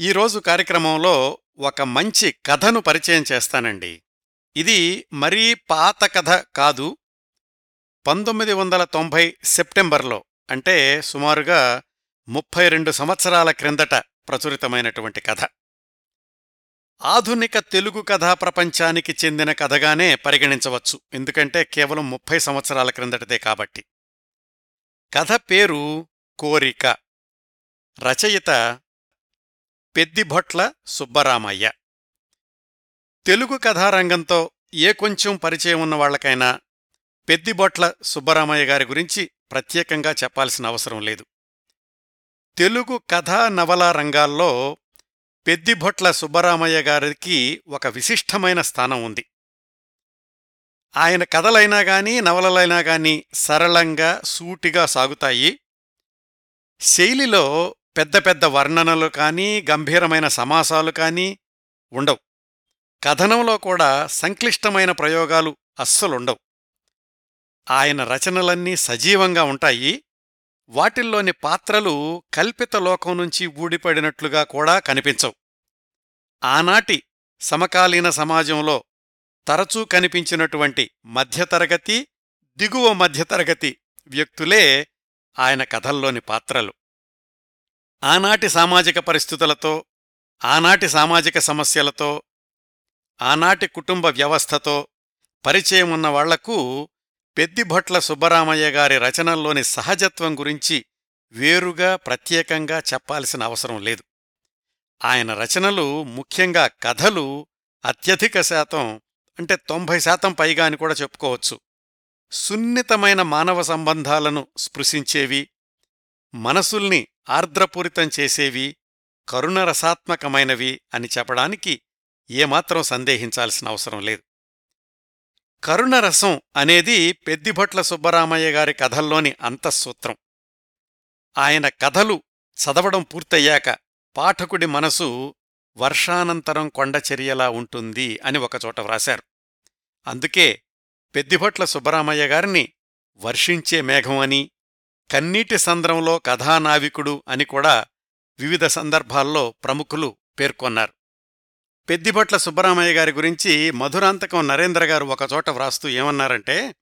ఈరోజు కార్యక్రమంలో ఒక మంచి కథను పరిచయం చేస్తానండి. ఇది మరీ పాత కథ కాదు. పంతొమ్మిది వందల తొంభై సెప్టెంబర్లో అంటే సుమారుగా ముప్పై రెండు సంవత్సరాల క్రిందట ప్రచురితమైనటువంటి కథ. ఆధునిక తెలుగు కథా ప్రపంచానికి చెందిన కథగానే పరిగణించవచ్చు. ఎందుకంటే కేవలం ముప్పై సంవత్సరాల క్రిందటదే కాబట్టి. కథ పేరు కోరిక. రచయిత పెద్దిభొట్ల సుబ్బరామయ్య. తెలుగు కథారంగంతో ఏ కొంచెం పరిచయం ఉన్నవాళ్ళకైనా పెద్దిబొట్ల సుబ్బరామయ్య గారి గురించి ప్రత్యేకంగా చెప్పాల్సిన అవసరం లేదు. తెలుగు కథా నవలా రంగాల్లో పెద్దిభొట్ల సుబ్బరామయ్య గారికి ఒక విశిష్టమైన స్థానం ఉంది. ఆయన కథలైనా గాని నవలలైనా గాని సరళంగా సూటిగా సాగుతాయి. శైలిలో పెద్ద పెద్ద వర్ణనలు కానీ గంభీరమైన సమాసాలు కానీ ఉండవు. కథనంలో కూడా సంక్లిష్టమైన ప్రయోగాలు అస్సలుండవు. ఆయన రచనలన్నీ సజీవంగా ఉంటాయి. వాటిల్లోని పాత్రలు కల్పిత లోకం నుంచి ఊడిపడినట్లుగా కూడా కనిపించవు. ఆనాటి సమకాలీన సమాజంలో తరచూ కనిపించినటువంటి మధ్యతరగతి దిగువ మధ్యతరగతి వ్యక్తులే ఆయన కథల్లోని పాత్రలు. ఆనాటి సామాజిక పరిస్థితులతో ఆనాటి సామాజిక సమస్యలతో ఆనాటి కుటుంబ వ్యవస్థతో పరిచయం ఉన్న వాళ్ళకు పెద్దిభట్ల సుబ్బరామయ్య గారి రచనల్లోని సహజత్వం గురించి వేరుగా ప్రత్యేకంగా చెప్పాల్సిన అవసరం లేదు. ఆయన రచనలు ముఖ్యంగా కథలు అత్యధిక శాతం అంటే తొంభై శాతం పైగా అని కూడా చెప్పుకోవచ్చు. సున్నితమైన మానవ సంబంధాలను స్పృశించేవి మనసుల్ని ఆర్ద్రపూరితం చేసేవి కరుణరసాత్మకమైనవి అని చెప్పడానికి ఏమాత్రం సందేహించాల్సిన అవసరం లేదు. కరుణరసం అనేది పెద్దిభట్ల సుబ్బరామయ్య గారి కథల్లోని అంతఃసూత్రం. ఆయన కథలు చదవడం పూర్తయ్యాక పాఠకుడి మనసు వర్షానంతరం కొండచర్యలా ఉంటుంది అని ఒకచోట వ్రాశారు. అందుకే పెద్దిభట్ల సుబ్బరామయ్య గారిని వర్షించే మేఘం అని కన్నీటి సంద్రంలో కథానావికుడు అని కూడా వివిధ సందర్భాల్లో ప్రముఖులు పేర్కొన్నారు. పెద్దిభట్ల సుబ్బరామయ్య గారి గురించి మధురాంతకం నరేంద్ర గారు ఒకచోట వ్రాస్తూ ఏమన్నారంటే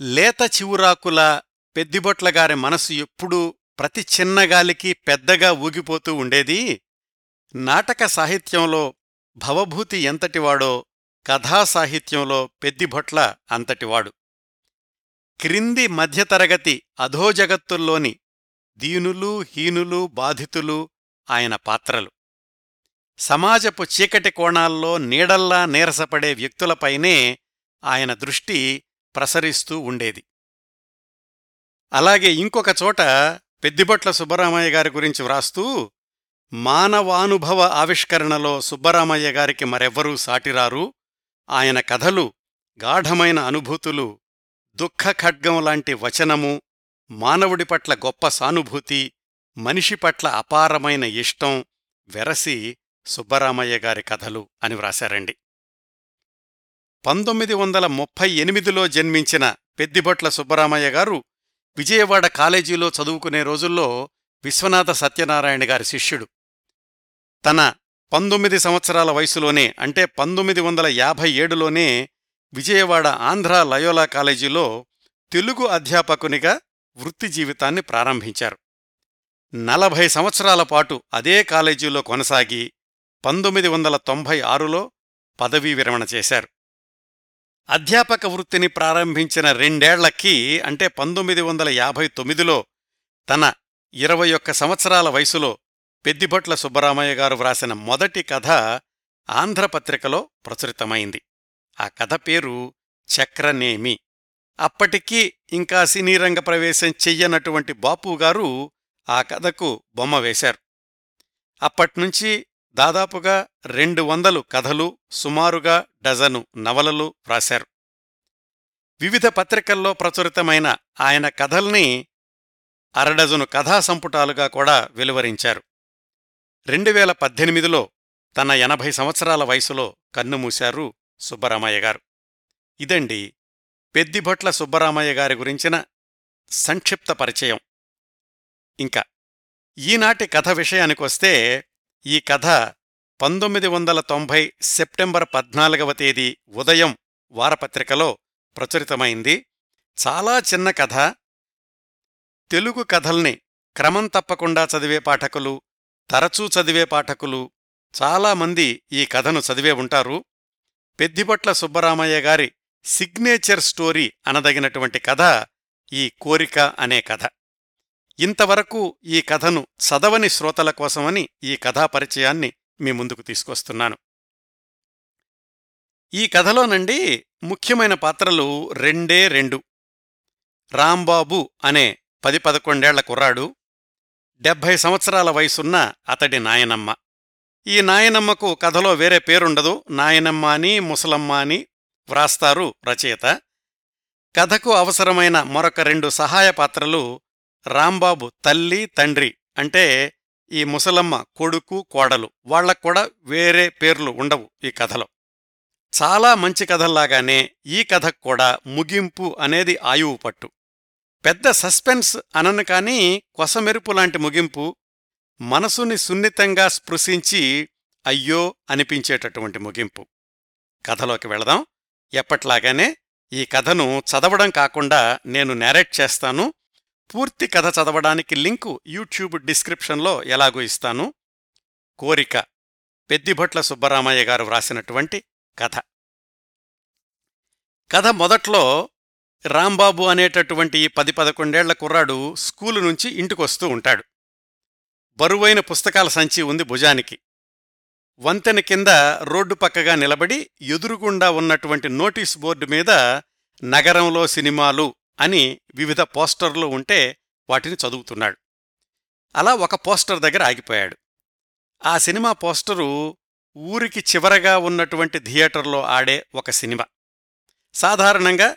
లేత చివురాకుల పెద్దిబొట్ల గారి మనసు ఎప్పుడూ ప్రతి చిన్నగాలికి పెద్దగా ఊగిపోతూ ఉండేది. నాటక సాహిత్యంలో భవభూతి ఎంతటివాడో కథా సాహిత్యంలో పెద్దిభొట్ల అంతటివాడు. క్రింది మధ్యతరగతి అధోజగత్తుల్లోని దీనులు హీనులు బాధితులు ఆయన పాత్రలు. సమాజపు చీకటి కోణాల్లో నీడల్లా నీరసపడే వ్యక్తులపైనే ఆయన దృష్టి ప్రసరిస్తూ ఉండేది. అలాగే ఇంకొక చోట పెద్దిబట్ల సుబ్బరామయ్య గారి గురించి వ్రాస్తూ మానవానుభవ ఆవిష్కరణలో సుబ్బరామయ్య గారికి మరెవ్వరూ సాటిరారు ఆయన కథలు గాఢమైన అనుభూతులు దుఃఖ ఖడ్గం లాంటి వచనము మానవుడి పట్ల గొప్ప సానుభూతి మనిషి పట్ల అపారమైన ఇష్టం వెరసి సుబ్బరామయ్య గారి కథలు అని వ్రాశారండి. పంతొమ్మిది వందల ముప్పై ఎనిమిదిలో జన్మించిన పెద్దిభట్ల సుబ్బరామయ్య గారు విజయవాడ కాలేజీలో చదువుకునే రోజుల్లో విశ్వనాథ సత్యనారాయణ గారి శిష్యుడు. తన పంతొమ్మిది సంవత్సరాల వయసులోనే అంటే పంతొమ్మిది వందల యాభై ఏడులోనే విజయవాడ ఆంధ్ర లయోలా కాలేజీలో తెలుగు అధ్యాపకునిగా వృత్తి జీవితాన్ని ప్రారంభించారు. నలభై సంవత్సరాల పాటు అదే కాలేజీలో కొనసాగి పంతొమ్మిది వందల తొంభై ఆరులో పదవీ విరమణ చేశారు. అధ్యాపక వృత్తిని ప్రారంభించిన రెండేళ్ళకి అంటే పంతొమ్మిది వందల యాభై తొమ్మిదిలో తన ఇరవై ఒక్క సంవత్సరాల వయసులో పెద్దిభట్ల సుబ్బరామయ్య గారు వ్రాసిన మొదటి కథ ఆంధ్రపత్రికలో ప్రచురితమైంది. ఆ కథ పేరు చక్రనేమి. అప్పటికీ ఇంకా సినీరంగ ప్రవేశం చెయ్యనటువంటి బాపుగారు ఆ కథకు బొమ్మ వేశారు. అప్పట్నుంచి దాదాపుగా రెండు వందలు కథలు సుమారుగా డజను నవలలు వ్రాశారు. వివిధ పత్రికల్లో ప్రచురితమైన ఆయన కథల్ని అరడజను కథా సంపుటాలుగా కూడా వెలువరించారు. రెండు వేల పద్దెనిమిదిలో తన ఎనభై సంవత్సరాల వయసులో కన్నుమూశారు సుబ్బరామయ్య గారు. ఇదండి పెద్దిభట్ల సుబ్బరామయ్య గారి గురించిన సంక్షిప్త పరిచయం. ఇంకా ఈనాటి కథ విషయానికొస్తే ఈ కథ పంతొమ్మిది వందల తొంభై సెప్టెంబర్ పద్నాలుగవ తేదీ ఉదయం వారపత్రికలో ప్రచురితమైంది. చాలా చిన్న కథ. తెలుగు కథల్ని క్రమం తప్పకుండా చదివే పాఠకులు తరచూ చదివే పాఠకులు చాలామంది ఈ కథను చదివే ఉంటారు. పెద్దిపట్ల సుబ్బరామయ్య గారి సిగ్నేచర్ స్టోరీ అనదగినటువంటి కథ ఈ కోరిక అనే కథ. ఇంతవరకు ఈ కథను చదవని శ్రోతల కోసమని ఈ కథా పరిచయాన్ని మీ ముందుకు తీసుకొస్తున్నాను. ఈ కథలోనండి ముఖ్యమైన పాత్రలు రెండే రెండు. రాంబాబు అనే పది పదకొండేళ్ళ కుర్రాడు డెబ్భై సంవత్సరాల వయసున్న అతడి నాయనమ్మ. ఈ నాయనమ్మకు కథలో వేరే పేరుండదు. నాయనమ్మ అని ముసలమ్మ అని వ్రాస్తారు రచయిత. కథకు అవసరమైన మరొక రెండు సహాయ పాత్రలు రాంబాబు తల్లి తండ్రి అంటే ఈ ముసలమ్మ కొడుకు కోడలు. వాళ్ళక్కూడా వేరే పేర్లు ఉండవు ఈ కథలో. చాలా మంచి కథల్లాగానే ఈ కథకు కూడా ముగింపు అనేది ఆయువు పట్టు. పెద్ద సస్పెన్స్ అనను కాని కొసమెరుపు లాంటి ముగింపు మనసుని సున్నితంగా స్పృశించి అయ్యో అనిపించేటటువంటి ముగింపు. కథలోకి వెళదాం. ఎప్పట్లాగానే ఈ కథను చదవడం కాకుండా నేను నేరేట్ చేస్తాను. పూర్తి కథ చదవడానికి లింకు యూట్యూబ్ డిస్క్రిప్షన్లో ఎలాగూ ఇస్తాను. కోరిక. పెద్దిభట్ల సుబ్బరామయ్య గారు వ్రాసినటువంటి కథ. కథ మొదట్లో రాంబాబు అనేటటువంటి ఈ పది పదకొండేళ్ళ కుర్రాడు స్కూలు నుంచి ఇంటికొస్తూ ఉంటాడు. బరువైన పుస్తకాల సంచి ఉంది భుజానికి. వంతెన కింద రోడ్డు పక్కగా నిలబడి ఎదురుగుండా ఉన్నటువంటి నోటీస్ బోర్డు మీద నగరంలో సినిమాలు అని వివిధ పోస్టర్లు ఉంటే వాటిని చదువుతున్నాడు. అలా ఒక పోస్టర్ దగ్గర ఆగిపోయాడు. ఆ సినిమా పోస్టరు ఊరికి చివరగా ఉన్నటువంటి థియేటర్లో ఆడే ఒక సినిమా. సాధారణంగా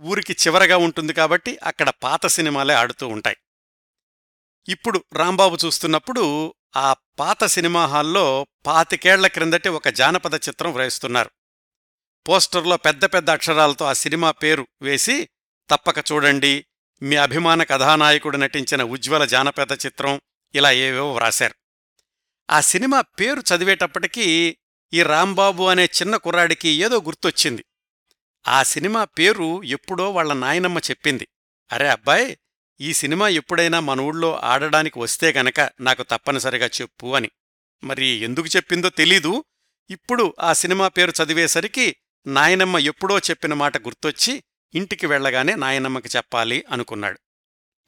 ఊరికి చివరగా ఉంటుంది కాబట్టి అక్కడ పాత సినిమాలే ఆడుతూ ఉంటాయి. ఇప్పుడు రాంబాబు చూస్తున్నప్పుడు ఆ పాత సినిమా హాల్లో పాతికేళ్ళ క్రిందటి ఒక జానపద చిత్రం వ్రాయిస్తున్నారు. పోస్టర్లో పెద్ద పెద్ద అక్షరాలతో ఆ సినిమా పేరు వేసి తప్పక చూడండి మీ అభిమాన కథానాయకుడు నటించిన ఉజ్వల జానపద చిత్రం ఇలా ఏవేవో వ్రాశారు. ఆ సినిమా పేరు చదివేటప్పటికీ ఈ రాంబాబు అనే చిన్న కుర్రాడికి ఏదో గుర్తొచ్చింది. ఆ సినిమా పేరు ఎప్పుడో వాళ్ళ నాయనమ్మ చెప్పింది. అరే అబ్బాయ్ ఈ సినిమా ఎప్పుడైనా మన ఊళ్ళో ఆడడానికి వస్తే గనక నాకు తప్పనిసరిగా చెప్పు అని. మరి ఎందుకు చెప్పిందో తెలీదు. ఇప్పుడు ఆ సినిమా పేరు చదివేసరికి నాయనమ్మ ఎప్పుడో చెప్పిన మాట గుర్తొచ్చి ఇంటికి వెళ్ళగానే నాయనమ్మకి చెప్పాలి అనుకున్నాడు.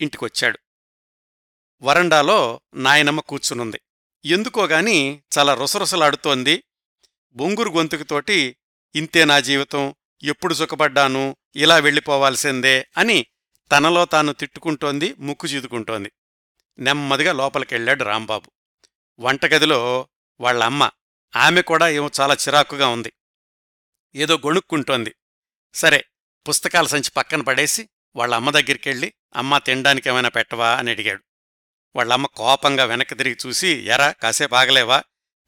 ఇంటికొచ్చాడు. వరండాలో నాయనమ్మ కూర్చునుంది. ఎందుకోగాని చాలా రుసరుసలాడుతోంది. బొంగురు గొంతుకుతోటి ఇంతే నా జీవితం ఎప్పుడు సుఖపడ్డాను ఇలా వెళ్ళిపోవాల్సిందే అని తనలో తాను తిట్టుకుంటోంది ముక్కు చీదుకుంటోంది. నెమ్మదిగా లోపలికెళ్ళాడు రాంబాబు. వంటగదిలో వాళ్ళమ్మ ఆమె కూడా ఏమో చాలా చిరాకుగా ఉంది. ఏదో గొణుక్కుంటోంది. సరే పుస్తకాల సంచి పక్కన పడేసి వాళ్ళ అమ్మ దగ్గరికెళ్ళి అమ్మ తినడానికి ఏమైనా పెట్టవా? అని అడిగాడు. వాళ్ళమ్మ కోపంగా వెనక్కి తిరిగి చూసి ఎరా కాసేపు ఆగలేవా?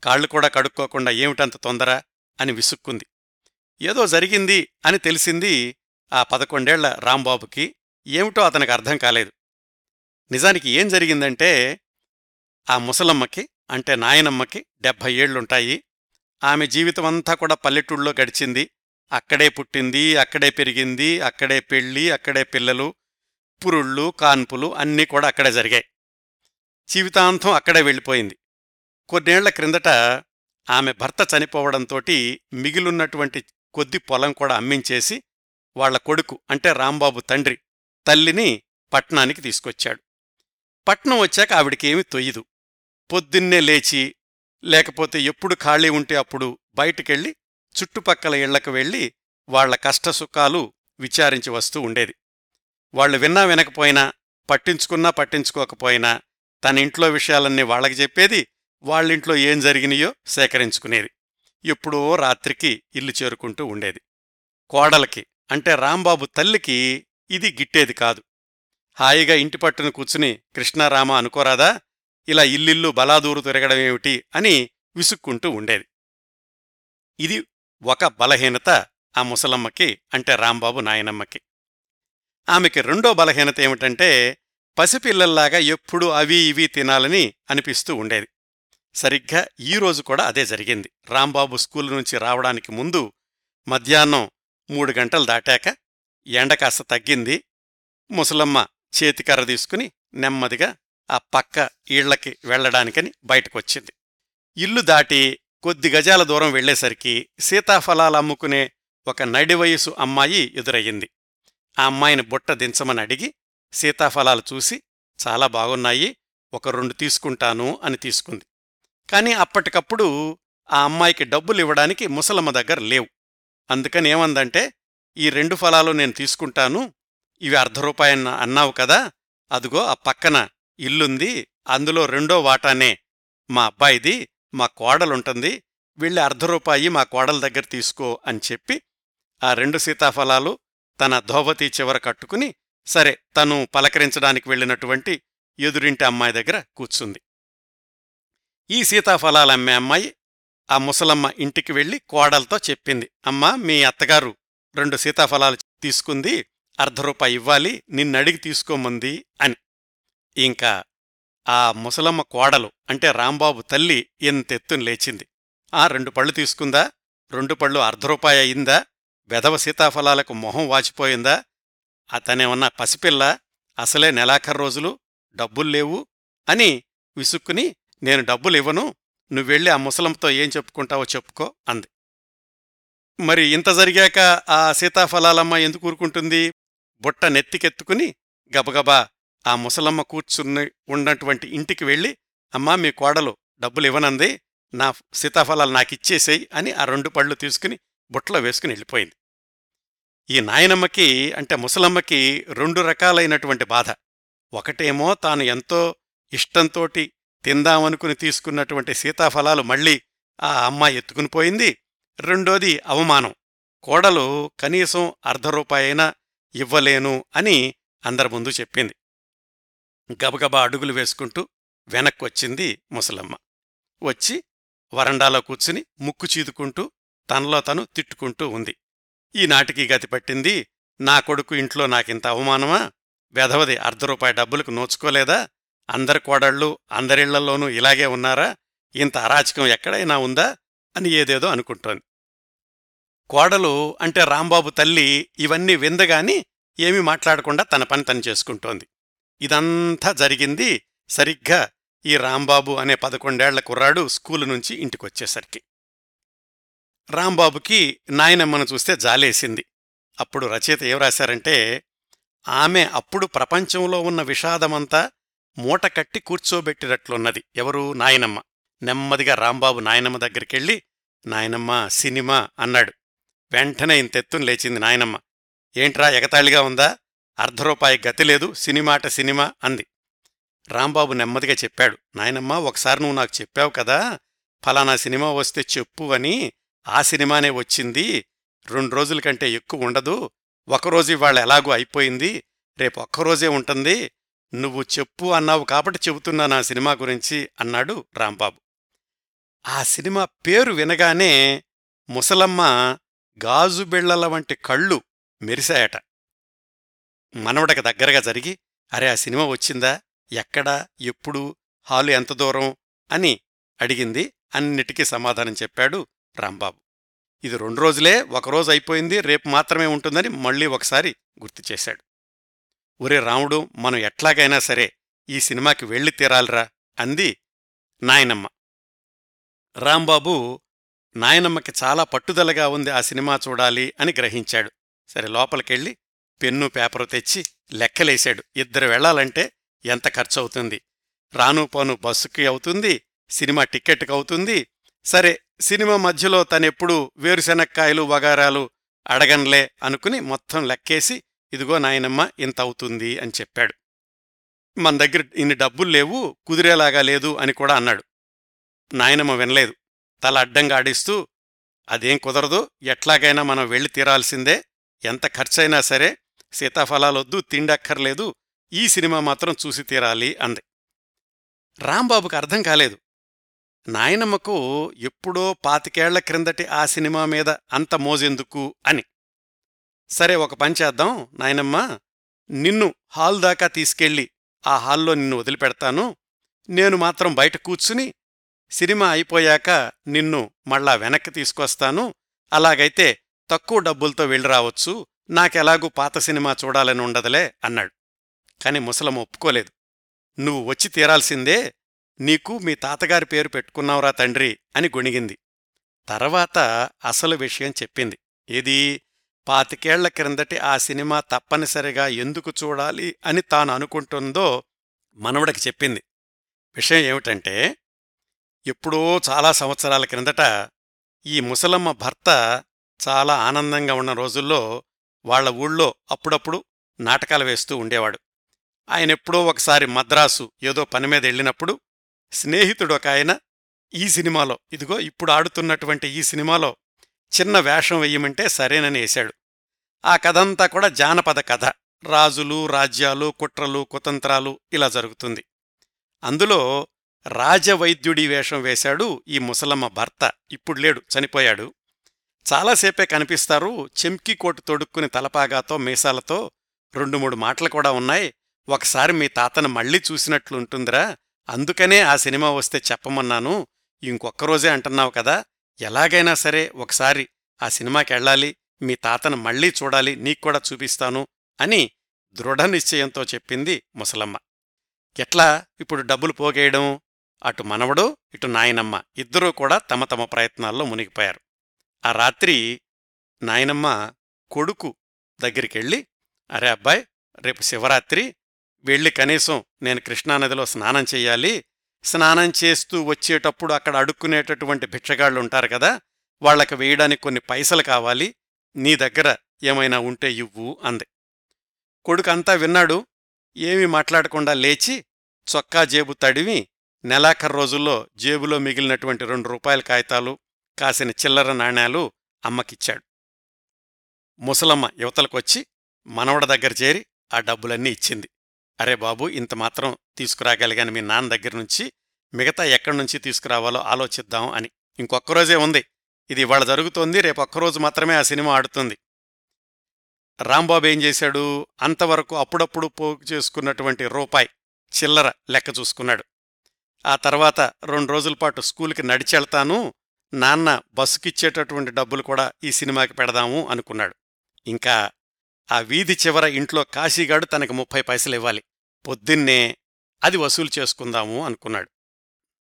కాళ్ళు కూడా కడుక్కోకుండా ఏమిటంత తొందర? అని విసుక్కుంది. ఏదో జరిగింది అని తెలిసింది ఆ పదకొండేళ్ళ రాంబాబుకి ఏమిటో అతనికి అర్థం కాలేదు. నిజానికి ఏం జరిగిందంటే ఆ ముసలమ్మకి అంటే నాయనమ్మకి డెబ్భై ఏళ్ళుంటాయి ఆమె జీవితమంతా కూడా పల్లెటూళ్ళలో గడిచింది. అక్కడే పుట్టింది అక్కడే పెరిగింది అక్కడే పెళ్ళి అక్కడే పిల్లలు పురుళ్ళు కాన్పులు అన్నీ కూడా అక్కడే జరిగాయి. జీవితాంతం అక్కడే వెళ్ళిపోయింది. కొన్నేళ్ళ క్రిందట ఆమె భర్త చనిపోవడంతోటి మిగిలున్నటువంటి కొద్ది పొలం కూడా అమ్మించేసి వాళ్ళ కొడుకు అంటే రాంబాబు తండ్రి తల్లిని పట్నానికి తీసుకొచ్చాడు. పట్నం వచ్చాక ఆవిడికేమీ తొయ్యదు. పొద్దున్నే లేచి లేకపోతే ఎప్పుడు ఖాళీ ఉంటే అప్పుడు బయటికెళ్ళి చుట్టుపక్కల ఇళ్ళకు వెళ్ళి వాళ్ళ కష్టసుఖాలు విచారించి వస్తూ ఉండేది. వాళ్ళు విన్నా వినకపోయినా పట్టించుకున్నా పట్టించుకోకపోయినా తన ఇంట్లో విషయాలన్నీ వాళ్ళకి చెప్పేది వాళ్ళింట్లో ఏం జరిగినాయో సేకరించుకునేది. ఎప్పుడో రాత్రికి ఇల్లు చేరుకుంటూ ఉండేది. కోడలకి అంటే రాంబాబు తల్లికి ఇది గిట్టేది కాదు. హాయిగా ఇంటి పట్టును కూర్చుని కృష్ణారామ అనుకోరాదా? ఇలా ఇల్లిల్లు బలాదూరు తిరగడమేమిటి అని విసుక్కుంటూ ఉండేది. ఇది ఒక బలహీనత ఆ ముసలమ్మకి అంటే రాంబాబు నాయనమ్మకి. ఆమెకి రెండో బలహీనత ఏమిటంటే పసిపిల్లల్లాగా ఎప్పుడూ అవి ఇవి తినాలని అనిపిస్తూ ఉండేది. సరిగ్గా ఈరోజు కూడా అదే జరిగింది. రాంబాబు స్కూలు నుంచి రావడానికి ముందు మధ్యాహ్నం మూడు గంటలు దాటాక ఎండ కాస్త తగ్గింది. ముసలమ్మ చేతికర్ర తీసుకుని నెమ్మదిగా ఆ పక్క ఈళ్ళకి వెళ్ళడానికని బయటకొచ్చింది. ఇల్లు దాటి కొద్ది గజాల దూరం వెళ్ళేసరికి సీతాఫలాలమ్ముకునే ఒక నడివయసు అమ్మాయి ఎదురయ్యింది. ఆ అమ్మాయిని బుట్ట దించమని అడిగి సీతాఫలాలు చూసి చాలా బాగున్నాయి ఒక రెండు తీసుకుంటాను అని తీసుకుంది. కాని అప్పటికప్పుడు ఆ అమ్మాయికి డబ్బులు ఇవ్వడానికి ముసలమ్మ దగ్గర లేవు. అందుకని ఏమందంటే ఈ రెండు ఫలాలు నేను తీసుకుంటాను. ఇవి అర్ధ రూపాయన్న అన్నావు కదా అదుగో ఆ పక్కన ఇల్లుంది అందులో రెండో వాటానే. మా అబ్బాయిది మా కోడలుంటుంది వీళ్ళ అర్ధ రూపాయి మా కోడల దగ్గర తీసుకో అని చెప్పి ఆ రెండు సీతాఫలాలు తన ధోవతి చివర కట్టుకుని సరే తను పలకరించడానికి వెళ్ళినటువంటి ఎదురింటి అమ్మాయి దగ్గర కూర్చుంది. ఈ సీతాఫలాలమ్మే అమ్మాయి ఆ ముసలమ్మ ఇంటికి వెళ్ళి కోడలతో చెప్పింది అమ్మా మీ అత్తగారు రెండు సీతాఫలాలు తీసుకుంది అర్ధ రూపాయి ఇవ్వాలి నిన్నడిగి తీసుకోమంది అని. ఇంకా ఆ ముసలమ్మ కోడలు అంటే రాంబాబు తల్లి ఎంతెత్తున లేచింది. ఆ రెండు పళ్ళు తీసుకుందా? రెండు పళ్ళు అర్ధ రూపాయి అయిందా? వెధవ సీతాఫలాలకు మొహం వాచిపోయిందా? అతనేమన్నా పసిపిల్ల? అసలే నెలాఖరు రోజులు డబ్బుల్లేవు అని విసుక్కుని నేను డబ్బులివ్వను నువ్వెళ్ళి ఆ ముసలంతో ఏం చెప్పుకుంటావో చెప్పుకో అంది. మరి ఇంత జరిగాక ఆ సీతాఫలాలమ్మ ఎందుకు ఊరుకుంటుంది? బుట్ట నెత్తికెత్తుకుని గబగబా ఆ ముసలమ్మ కూర్చుని ఉన్నటువంటి ఇంటికి వెళ్ళి అమ్మా మీ కోడలు డబ్బులివ్వనంది నా సీతాఫలాలు నాకిచ్చేసేయి అని ఆ రెండు పళ్ళు తీసుకుని బుట్టలో వేసుకుని వెళ్ళిపోయింది. ఈ నాయనమ్మకి అంటే ముసలమ్మకి రెండు రకాలైనటువంటి బాధ. ఒకటేమో తాను ఎంతో ఇష్టంతోటి తిందామనుకుని తీసుకున్నటువంటి సీతాఫలాలు మళ్ళీ ఆ అమ్మాయి ఎత్తుకుని పోయింది. రెండోది అవమానం. కోడలు కనీసం అర్ధ రూపాయైనా ఇవ్వలేను అని అందరి ముందు చెప్పింది. గబగబా అడుగులు వేసుకుంటూ వెనక్కొచ్చింది ముసలమ్మ. వచ్చి వరండాలో కూర్చుని ముక్కు చీదుకుంటూ తనలో తను తిట్టుకుంటూ ఉంది. ఈనాటికి గతి పట్టింది నా కొడుకు ఇంట్లో నాకింత అవమానమా? వెధవది అర్ధ రూపాయి డబ్బులకు నోచుకోలేదా? అందరి కోడళ్ళు అందరిళ్ళలోనూ ఇలాగే ఉన్నారా? ఇంత అరాచకం ఎక్కడైనా ఉందా? అని ఏదేదో అనుకుంటోంది. కోడలు అంటే రాంబాబు తల్లి ఇవన్నీ విందగాని ఏమీ మాట్లాడకుండా తన పని తను చేసుకుంటోంది. ఇదంతా జరిగింది సరిగ్గా ఈ రాంబాబు అనే పదకొండేళ్ళ కుర్రాడు స్కూలు నుంచి ఇంటికొచ్చేసరికి. రాంబాబుకి నాయనమ్మను చూస్తే జాలేసింది. అప్పుడు రచయిత ఏం రాశారంటే ఆమె అప్పుడు ప్రపంచంలో ఉన్న విషాదమంతా మూటకట్టి కూర్చోబెట్టినట్లున్నది. ఎవరు? నాయనమ్మ. నెమ్మదిగా రాంబాబు నాయనమ్మ దగ్గరికెళ్ళి నాయనమ్మ సినిమా అన్నాడు. వెంటనే ఇంతెత్తును లేచింది నాయనమ్మ. ఏంట్రా ఎగతాళిగా ఉందా? అర్ధరూపాయి గతి లేదు సినిమాట సినిమా అంది. రాంబాబు నెమ్మదిగా చెప్పాడు నాయనమ్మ ఒకసారి నువ్వు నాకు చెప్పావు కదా ఫలానా సినిమా వస్తే చెప్పు అని ఆ సినిమానే వచ్చింది రెండు రోజుల కంటే ఎక్కువ ఉండదు ఒకరోజు ఇవాళ ఎలాగూ అయిపోయింది రేపు ఒక్కరోజే ఉంటుంది నువ్వు చెప్పు అన్నావు కాబట్టి చెబుతున్నా నా సినిమా గురించి అన్నాడు రాంబాబు. ఆ సినిమా పేరు వినగానే ముసలమ్మ గాజు బిళ్ళల వంటి కళ్ళు మెరిశాయట. మనవడక దగ్గరగా జరిగి అరే ఆ సినిమా వచ్చిందా? ఎక్కడా? ఎప్పుడు? హాలు ఎంత దూరం? అని అడిగింది. అన్నిటికీ సమాధానం చెప్పాడు రాంబాబు. ఇది రెండు రోజులే ఒకరోజు అయిపోయింది రేపు మాత్రమే ఉంటుందని మళ్ళీ ఒకసారి గుర్తు చేశాడు. ఒరే రాముడు మనం ఎట్లాగైనా సరే ఈ సినిమాకి వెళ్ళి తీరాలిరా అంది నాయనమ్మ. రాంబాబు నాయనమ్మకి చాలా పట్టుదలగా ఉంది ఆ సినిమా చూడాలి అని గ్రహించాడు. సరే లోపలికెళ్ళి పెన్ను పేపరు తెచ్చి లెక్కలేశాడు. ఇద్దరు వెళ్ళాలంటే ఎంత ఖర్చవుతుంది? రాను పోను బస్సుకి అవుతుంది సినిమా టిక్కెట్కి అవుతుంది. సరే సినిమా మధ్యలో తనెప్పుడు వేరుశెనక్కాయలు వగారాలు అడగన్లే అనుకుని మొత్తం లెక్కేసి ఇదిగో నాయనమ్మ ఇంత అవుతుంది అని చెప్పాడు. మన దగ్గర ఇన్ని డబ్బులు లేవు కుదిరేలాగా లేదు అని కూడా అన్నాడు. నాయనమ్మ వినలేదు. తల అడ్డంగా ఆడిస్తూ అదేం కుదరదు ఎట్లాగైనా మనం వెళ్ళి తీరాల్సిందే. ఎంత ఖర్చైనా సరే సీతాఫలాలొద్దు తిండక్కర్లేదు ఈ సినిమా మాత్రం చూసి తీరాలి అంది. రాంబాబుకు అర్థం కాలేదు. నాయనమ్మకు ఎప్పుడో పాతికేళ్ళ క్రిందటి ఆ సినిమా మీద అంత మోజెందుకు అని. సరే ఒక పని చేద్దాం నాయనమ్మ. నిన్ను హాల్ దాకా తీసుకెళ్ళి ఆ హాల్లో నిన్ను వదిలిపెడతాను. నేను మాత్రం బయట కూర్చుని సినిమా అయిపోయాక నిన్ను మళ్ళా వెనక్కి తీసుకొస్తాను. అలాగైతే తక్కువ డబ్బులతో వెళ్ళిరావచ్చు నాకెలాగూ పాత సినిమా చూడాలని ఉండదులే అన్నాడు. కాని ముసలం ఒప్పుకోలేదు. నువ్వు వచ్చి తీరాల్సిందే నీకు మీ తాతగారి పేరు పెట్టుకున్నావురా తండ్రి అని గొణిగింది. తర్వాత అసలు విషయం చెప్పింది. ఏది? పాతికేళ్ళ క్రిందటి ఆ సినిమా తప్పనిసరిగా ఎందుకు చూడాలి అని తాను అనుకుంటుందో మనవడికి చెప్పింది. విషయం ఏమిటంటే ఎప్పుడో చాలా సంవత్సరాల క్రిందట ఈ ముసలమ్మ భర్త చాలా ఆనందంగా ఉన్న రోజుల్లో వాళ్ళ ఊళ్ళో అప్పుడప్పుడు నాటకాలు వేస్తూ ఉండేవాడు. ఆయనెప్పుడో ఒకసారి మద్రాసు ఏదో పనిమీద వెళ్ళినప్పుడు స్నేహితుడు ఒక ఆయన ఈ సినిమాలో ఇదిగో ఇప్పుడు ఆడుతున్నటువంటి ఈ సినిమాలో చిన్న వేషం వెయ్యమంటే సరేనని వేశాడు. ఆ కథంతా కూడా జానపద కథ. రాజులు రాజ్యాలు కుట్రలు కుతంత్రాలు ఇలా జరుగుతుంది. అందులో రాజవైద్యుడి వేషం వేశాడు ఈ ముసలమ్మ భర్త. ఇప్పుడు లేడు చనిపోయాడు. చాలాసేపే కనిపిస్తారు చెంకి కోటు తొడుక్కుని తలపాగాతో మీసాలతో రెండు మూడు మాటలు కూడా ఉన్నాయి. ఒకసారి మీ తాతను మళ్ళీ చూసినట్లుంటుందిరా అందుకనే ఆ సినిమా వస్తే చెప్పమన్నాను. ఇంకొక్క రోజే అంటున్నావు కదా. ఎలాగైనా సరే ఒకసారి ఆ సినిమాకెళ్ళాలి మీ తాతను మళ్ళీ చూడాలి నీక్కూడా చూపిస్తాను అని దృఢ నిశ్చయంతో చెప్పింది ముసలమ్మ. ఎట్లా? ఇప్పుడు డబ్బులు పోగేయడం అటు మనవడు ఇటు నాయనమ్మ ఇద్దరూ కూడా తమ తమ ప్రయత్నాల్లో మునిగిపోయారు. ఆ రాత్రి నాయనమ్మ కొడుకు దగ్గరికెళ్ళి అరే అబ్బాయ్ రేపు శివరాత్రి వెళ్ళి కనీసం నేను కృష్ణానదిలో స్నానం చెయ్యాలి స్నానం చేస్తూ వచ్చేటప్పుడు అక్కడ అడుక్కునేటటువంటి భిక్షగాళ్ళు ఉంటారు కదా వాళ్ళకు వేయడానికి కొన్ని పైసలు కావాలి. నీ దగ్గర ఏమైనా ఉంటే ఇవ్వు అంది. కొడుకంతా విన్నాడు. ఏమీ మాట్లాడకుండా లేచి చొక్కా జేబు తడివి నెలాఖరు రోజుల్లో జేబులో మిగిలినటువంటి రెండు రూపాయల కాగితాలు కాసిన చిల్లర నాణేలు అమ్మకిచ్చాడు. ముసలమ్మ యువతలకొచ్చి మనవడ దగ్గర చేరి ఆ డబ్బులన్నీ ఇచ్చింది. అరే బాబు ఇంత మాత్రం తీసుకురాగలిగాను మీ నాన్న దగ్గర నుంచి మిగతా ఎక్కడి నుంచి తీసుకురావాలో ఆలోచిద్దాం అని. ఇంకొక్కరోజే ఉంది. ఇది ఇవాళ జరుగుతోంది రేపు ఒక్కరోజు మాత్రమే ఆ సినిమా ఆడుతుంది. రాంబాబు ఏం చేశాడు? అంతవరకు అప్పుడప్పుడు పోగు చేసుకున్నటువంటి రూపాయి చిల్లర లెక్క చూసుకున్నాడు. ఆ తర్వాత రెండు రోజుల పాటు స్కూల్కి నడిచెళ్తాను. నాన్న బస్సుకిచ్చేటటువంటి డబ్బులు కూడా ఈ సినిమాకి పెడదాము అనుకున్నాడు. ఇంకా ఆ వీధి చివర ఇంట్లో కాశీగాడు తనకి ముప్పై పైసలివ్వాలి పొద్దున్నే అది వసూలు చేసుకుందాము అనుకున్నాడు.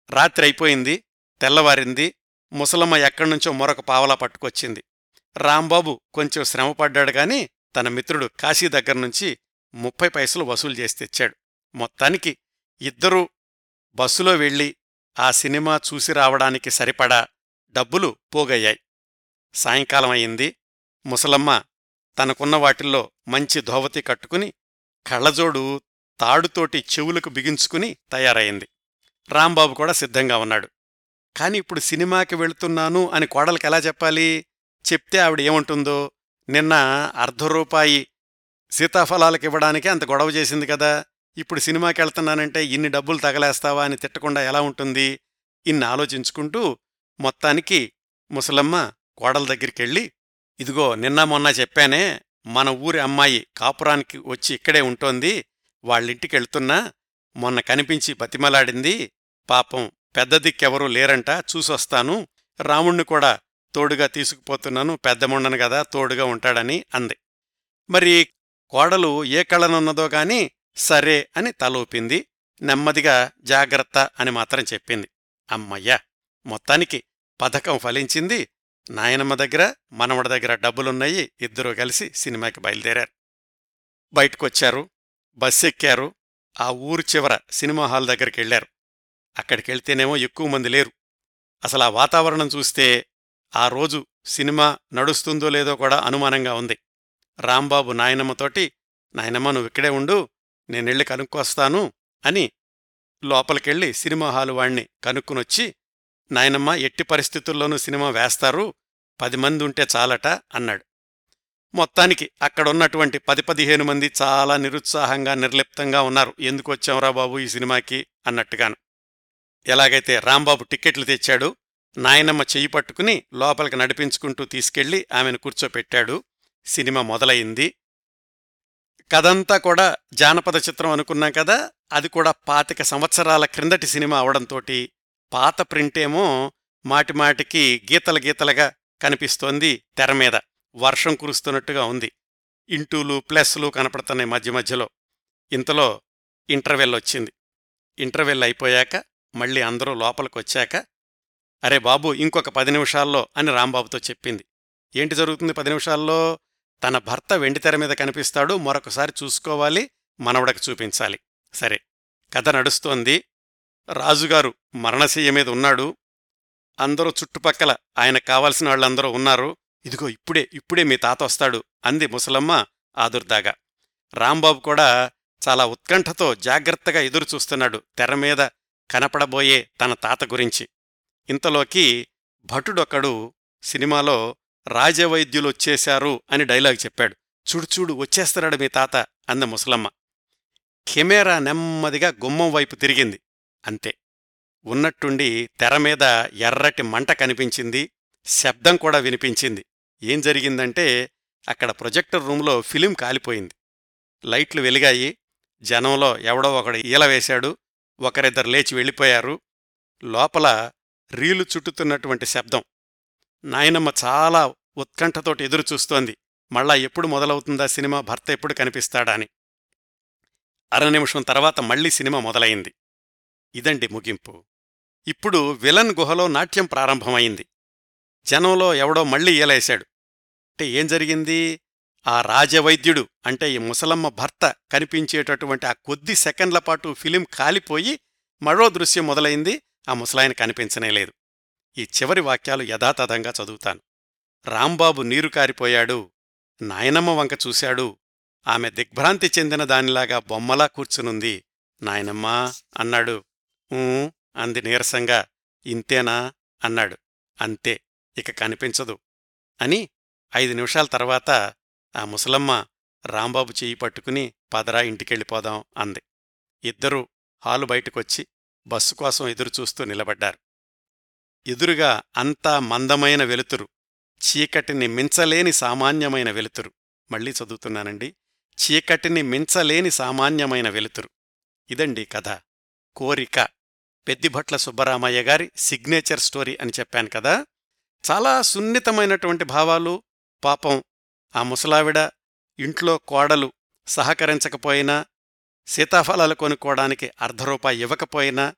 రాత్రి అయిపోయింది తెల్లవారింది ముసలమ్మ ఎక్కడ్నుంచో మరొక పావలా పట్టుకొచ్చింది. రాంబాబు కొంచెం శ్రమపడ్డాడు గాని తన మిత్రుడు కాశీ దగ్గర్నుంచి ముప్పై పైసలు వసూలు చేసి తెచ్చాడు. మొత్తానికి ఇద్దరూ బస్సులో వెళ్ళి ఆ సినిమా చూసి రావడానికి సరిపడా డబ్బులు పోగయ్యాయి. సాయంకాలం అయింది ముసలమ్మ తనకున్న వాటిల్లో మంచి ధోవతి కట్టుకుని కళ్ళజోడు తాడుతోటి చెవులకు బిగించుకుని తయారయింది. రాంబాబు కూడా సిద్ధంగా ఉన్నాడు. కాని ఇప్పుడు సినిమాకి వెళుతున్నాను అని కోడలికి ఎలా చెప్పాలి? చెప్తే ఆవిడ ఏముంటుందో? నిన్న అర్ధ రూపాయి సీతాఫలాలకివ్వడానికే అంత గొడవ చేసింది కదా. ఇప్పుడు సినిమాకి వెళ్తున్నానంటే ఇన్ని డబ్బులు తగలేస్తావా అని తిట్టకుండా ఎలా ఉంటుంది? ఇన్ని ఆలోచించుకుంటూ మొత్తానికి ముసలమ్మ కోడల దగ్గరికెళ్ళి ఇదిగో నిన్న మొన్న చెప్పానే మన ఊరి అమ్మాయి కాపురానికి వచ్చి ఇక్కడే ఉంటోంది. వాళ్ళింటికెళ్తున్నా మొన్న కనిపించి బతిమలాడింది. పాపం పెద్ద దిక్కెవరూ లేరంట చూసొస్తాను. రాముణ్ణి కూడా తోడుగా తీసుకుపోతున్నాను. పెద్దముండను గదా తోడుగా ఉంటాడని అంది. మరి కోడలు ఏ కళనున్నదో గాని సరే అని తలూపింది. నెమ్మదిగా జాగ్రత్త అని మాత్రం చెప్పింది. అమ్మయ్యా! మొత్తానికి పథకం ఫలించింది. నాయనమ్మ దగ్గర మనవడి దగ్గర డబ్బులున్నాయి. ఇద్దరూ కలిసి సినిమాకి బయలుదేరారు. బయటకొచ్చారు. బస్సెక్కారు. ఆ ఊరు చివర సినిమా హాల్ దగ్గరికి వెళ్ళారు అక్కడికెళ్తేనేమో ఎక్కువ మంది లేరు. అసలు ఆ వాతావరణం చూస్తే ఆ రోజు సినిమా నడుస్తుందో లేదో కూడా అనుమానంగా ఉంది. రాంబాబు నాయనమ్మతోటి నాయనమ్మ నువ్వు ఇక్కడే ఉండు. నేనెళ్ళి కనుక్కొస్తాను అని లోపలికెళ్ళి సినిమా హాలు వాణ్ణి కనుక్కునొచ్చి నాయనమ్మ ఎట్టి పరిస్థితుల్లోనూ సినిమా వేస్తారు పది మంది ఉంటే చాలట అన్నాడు. మొత్తానికి అక్కడున్నటువంటి పది పదిహేను మంది చాలా నిరుత్సాహంగా నిర్లిప్తంగా ఉన్నారు. ఎందుకు వచ్చాంరా బాబు ఈ సినిమాకి? అన్నట్టుగాను. ఎలాగైతే రాంబాబు టిక్కెట్లు తెచ్చాడు నాయనమ్మ చెయ్యి పట్టుకుని లోపలికి నడిపించుకుంటూ తీసుకెళ్ళి ఆమెను కూర్చోపెట్టాడు. సినిమా మొదలయింది. కథంతా కూడా జానపద చిత్రం అనుకున్నాం కదా అది కూడా పాతిక సంవత్సరాల క్రిందటి సినిమా అవడంతోటి పాత ప్రింటేమో మాటిమాటికి గీతల గీతలుగా కనిపిస్తోంది తెర మీద. వర్షం కురుస్తున్నట్టుగా ఉంది. ఇంటూలు ప్లస్లు కనపడుతున్నాయి మధ్య మధ్యలో. ఇంతలో ఇంటర్వెల్ వచ్చింది. ఇంటర్వెల్ అయిపోయాక మళ్ళీ అందరూ లోపలికొచ్చాక అరే బాబు ఇంకొక పది నిమిషాల్లో అని రాంబాబుతో చెప్పింది. ఏంటి జరుగుతుంది పది నిమిషాల్లో? తన భర్త వెండితెర మీద కనిపిస్తాడు మరొకసారి చూసుకోవాలి మనవడకు చూపించాలి. సరే కథ నడుస్తోంది. రాజుగారు మరణశయ్య మీద ఉన్నాడు. అందరూ చుట్టుపక్కల ఆయన కావలసిన వాళ్ళందరూ ఉన్నారు. ఇదిగో ఇప్పుడే ఇప్పుడే మీ తాత వస్తాడు అంది ముసలమ్మ ఆదుర్దాగా. రాంబాబు కూడా చాలా ఉత్కంఠతో జాగ్రత్తగా ఎదురు చూస్తున్నాడు కనపడబోయే తన తాత గురించి. ఇంతలోకి భటుడొకడు సినిమాలో రాజవైద్యులొచ్చేశారు అని డైలాగ్ చెప్పాడు. చూడు చూడు వచ్చేస్తున్నాడు మీ తాత అంద ముసలమ్మ. కెమెరా నెమ్మదిగా గుమ్మం వైపు తిరిగింది. అంతే. ఉన్నట్టుండి తెర మీద ఎర్రటి మంట కనిపించింది. శబ్దం కూడా వినిపించింది. ఏం జరిగిందంటే అక్కడ ప్రొజెక్టర్ రూంలో ఫిలిం కాలిపోయింది. లైట్లు వెలిగాయి. జనంలో ఎవడో ఒకడు ఈల వేశాడు. ఒకరిద్దరు లేచి వెళ్ళిపోయారు. లోపల రీలు చుట్టుతున్నటువంటి శబ్దం. నాయనమ్మ చాలా ఉత్కంఠతోటి ఎదురుచూస్తోంది మళ్ళా ఎప్పుడు మొదలవుతుందా సినిమా? భర్త ఎప్పుడు కనిపిస్తాడా అని అర నిమిషం తర్వాత మళ్ళీ సినిమా మొదలైంది. ఇదండి ముగింపు. ఇప్పుడు విలన్ గుహలో నాట్యం ప్రారంభమైంది. జనంలో ఎవడో మళ్ళీ ఏలేశాడు. అంటే ఏం జరిగింది? ఆ రాజవైద్యుడు అంటే ఈ ముసలమ్మ భర్త కనిపించేటటువంటి ఆ కొద్ది సెకండ్ల పాటు ఫిలిం కాలిపోయి మరో దృశ్యం మొదలైంది. ఆ ముసలాయన కనిపించనేలేదు ఈ చివరి వాక్యాలు యథాతథంగా చదువుతాను. రాంబాబు నీరు కారిపోయాడు నాయనమ్మ వంక చూశాడు ఆమె దిగ్భ్రాంతి చెందిన దానిలాగా బొమ్మలా కూర్చునుంది. నాయనమ్మా అన్నాడు ఊ అంది నీరసంగా ఇంతేనా? అన్నాడు అంతే ఇక కనిపించదు. అని ఐదు నిమిషాల తర్వాత ఆ ముసలమ్మ రాంబాబు చెయ్యి పట్టుకుని పదరా ఇంటికెళ్ళిపోదాం అంది. ఇద్దరూ హాలు బయటకొచ్చి బస్సు కోసం ఎదురుచూస్తూ నిలబడ్డారు. ఎదురుగా అంతా మందమైన వెలుతురు. చీకటిని మించలేని సామాన్యమైన వెలుతురు. మళ్ళీ చదువుతున్నానండి. చీకటిని మించలేని సామాన్యమైన వెలుతురు. ఇదండి కథ. కోరిక. పెద్దిభట్ల సుబ్బరామయ్య గారి సిగ్నేచర్ స్టోరీ అని చెప్పాను కదా. చాలా సున్నితమైనటువంటి భావాలు పాపం. ఆ ముసలావిడ ఇంట్లో కోడలు సహకరించకపోయినా సీతాఫలాలు కొనుక్కోవడానికి అర్ధరూపాయి ఇవ్వకపోయినా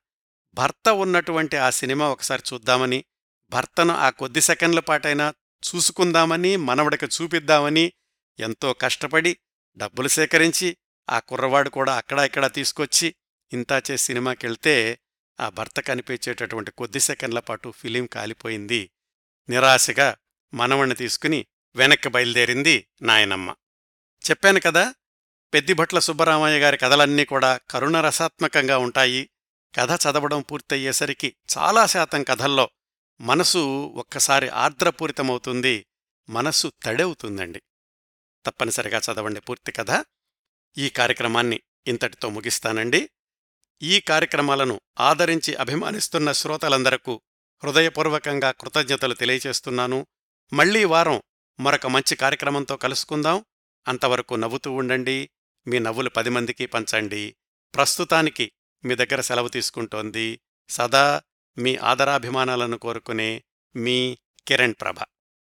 భర్త ఉన్నటువంటి ఆ సినిమా ఒకసారి చూద్దామని భర్తను ఆ కొద్ది సెకండ్ల పాటైనా చూసుకుందామని మనవడికి చూపిద్దామని ఎంతో కష్టపడి డబ్బులు సేకరించి ఆ కుర్రవాడు కూడా అక్కడా ఇక్కడ తీసుకొచ్చి ఇంతా చేసి సినిమాకెళ్తే ఆ భర్త కనిపించేటటువంటి కొద్ది సెకండ్ల పాటు ఫిలిం కాలిపోయింది. నిరాశగా మనవణ్ణి తీసుకుని వెనక్కి బయలుదేరింది నాయనమ్మ. చెప్పాను కదా పెద్దిభట్ల సుబ్బరామయ్య గారి కథలన్నీ కూడా కరుణరసాత్మకంగా ఉంటాయి. కథ చదవడం పూర్తయ్యేసరికి చాలా శాతం కథల్లో మనసు ఒక్కసారి ఆర్ద్రపూరితమవుతుంది మనస్సు తడవుతుందండి. తప్పనిసరిగా చదవండి పూర్తి కథ. ఈ కార్యక్రమాన్ని ఇంతటితో ముగిస్తానండి. ఈ కార్యక్రమాలను ఆదరించి అభిమానిస్తున్న శ్రోతలందరకు హృదయపూర్వకంగా కృతజ్ఞతలు తెలియచేస్తున్నాను. మళ్ళీ వారం మరొక మంచి కార్యక్రమంతో కలుసుకుందాం. అంతవరకు నవ్వుతూ ఉండండి. మీ నవ్వులు పది మందికి పంచండి. ప్రస్తుతానికి మీ దగ్గర సెలవు తీసుకుంటోంది. సదా మీ ఆదరాభిమానాలను కోరుకునే మీ కిరణ్ ప్రభ.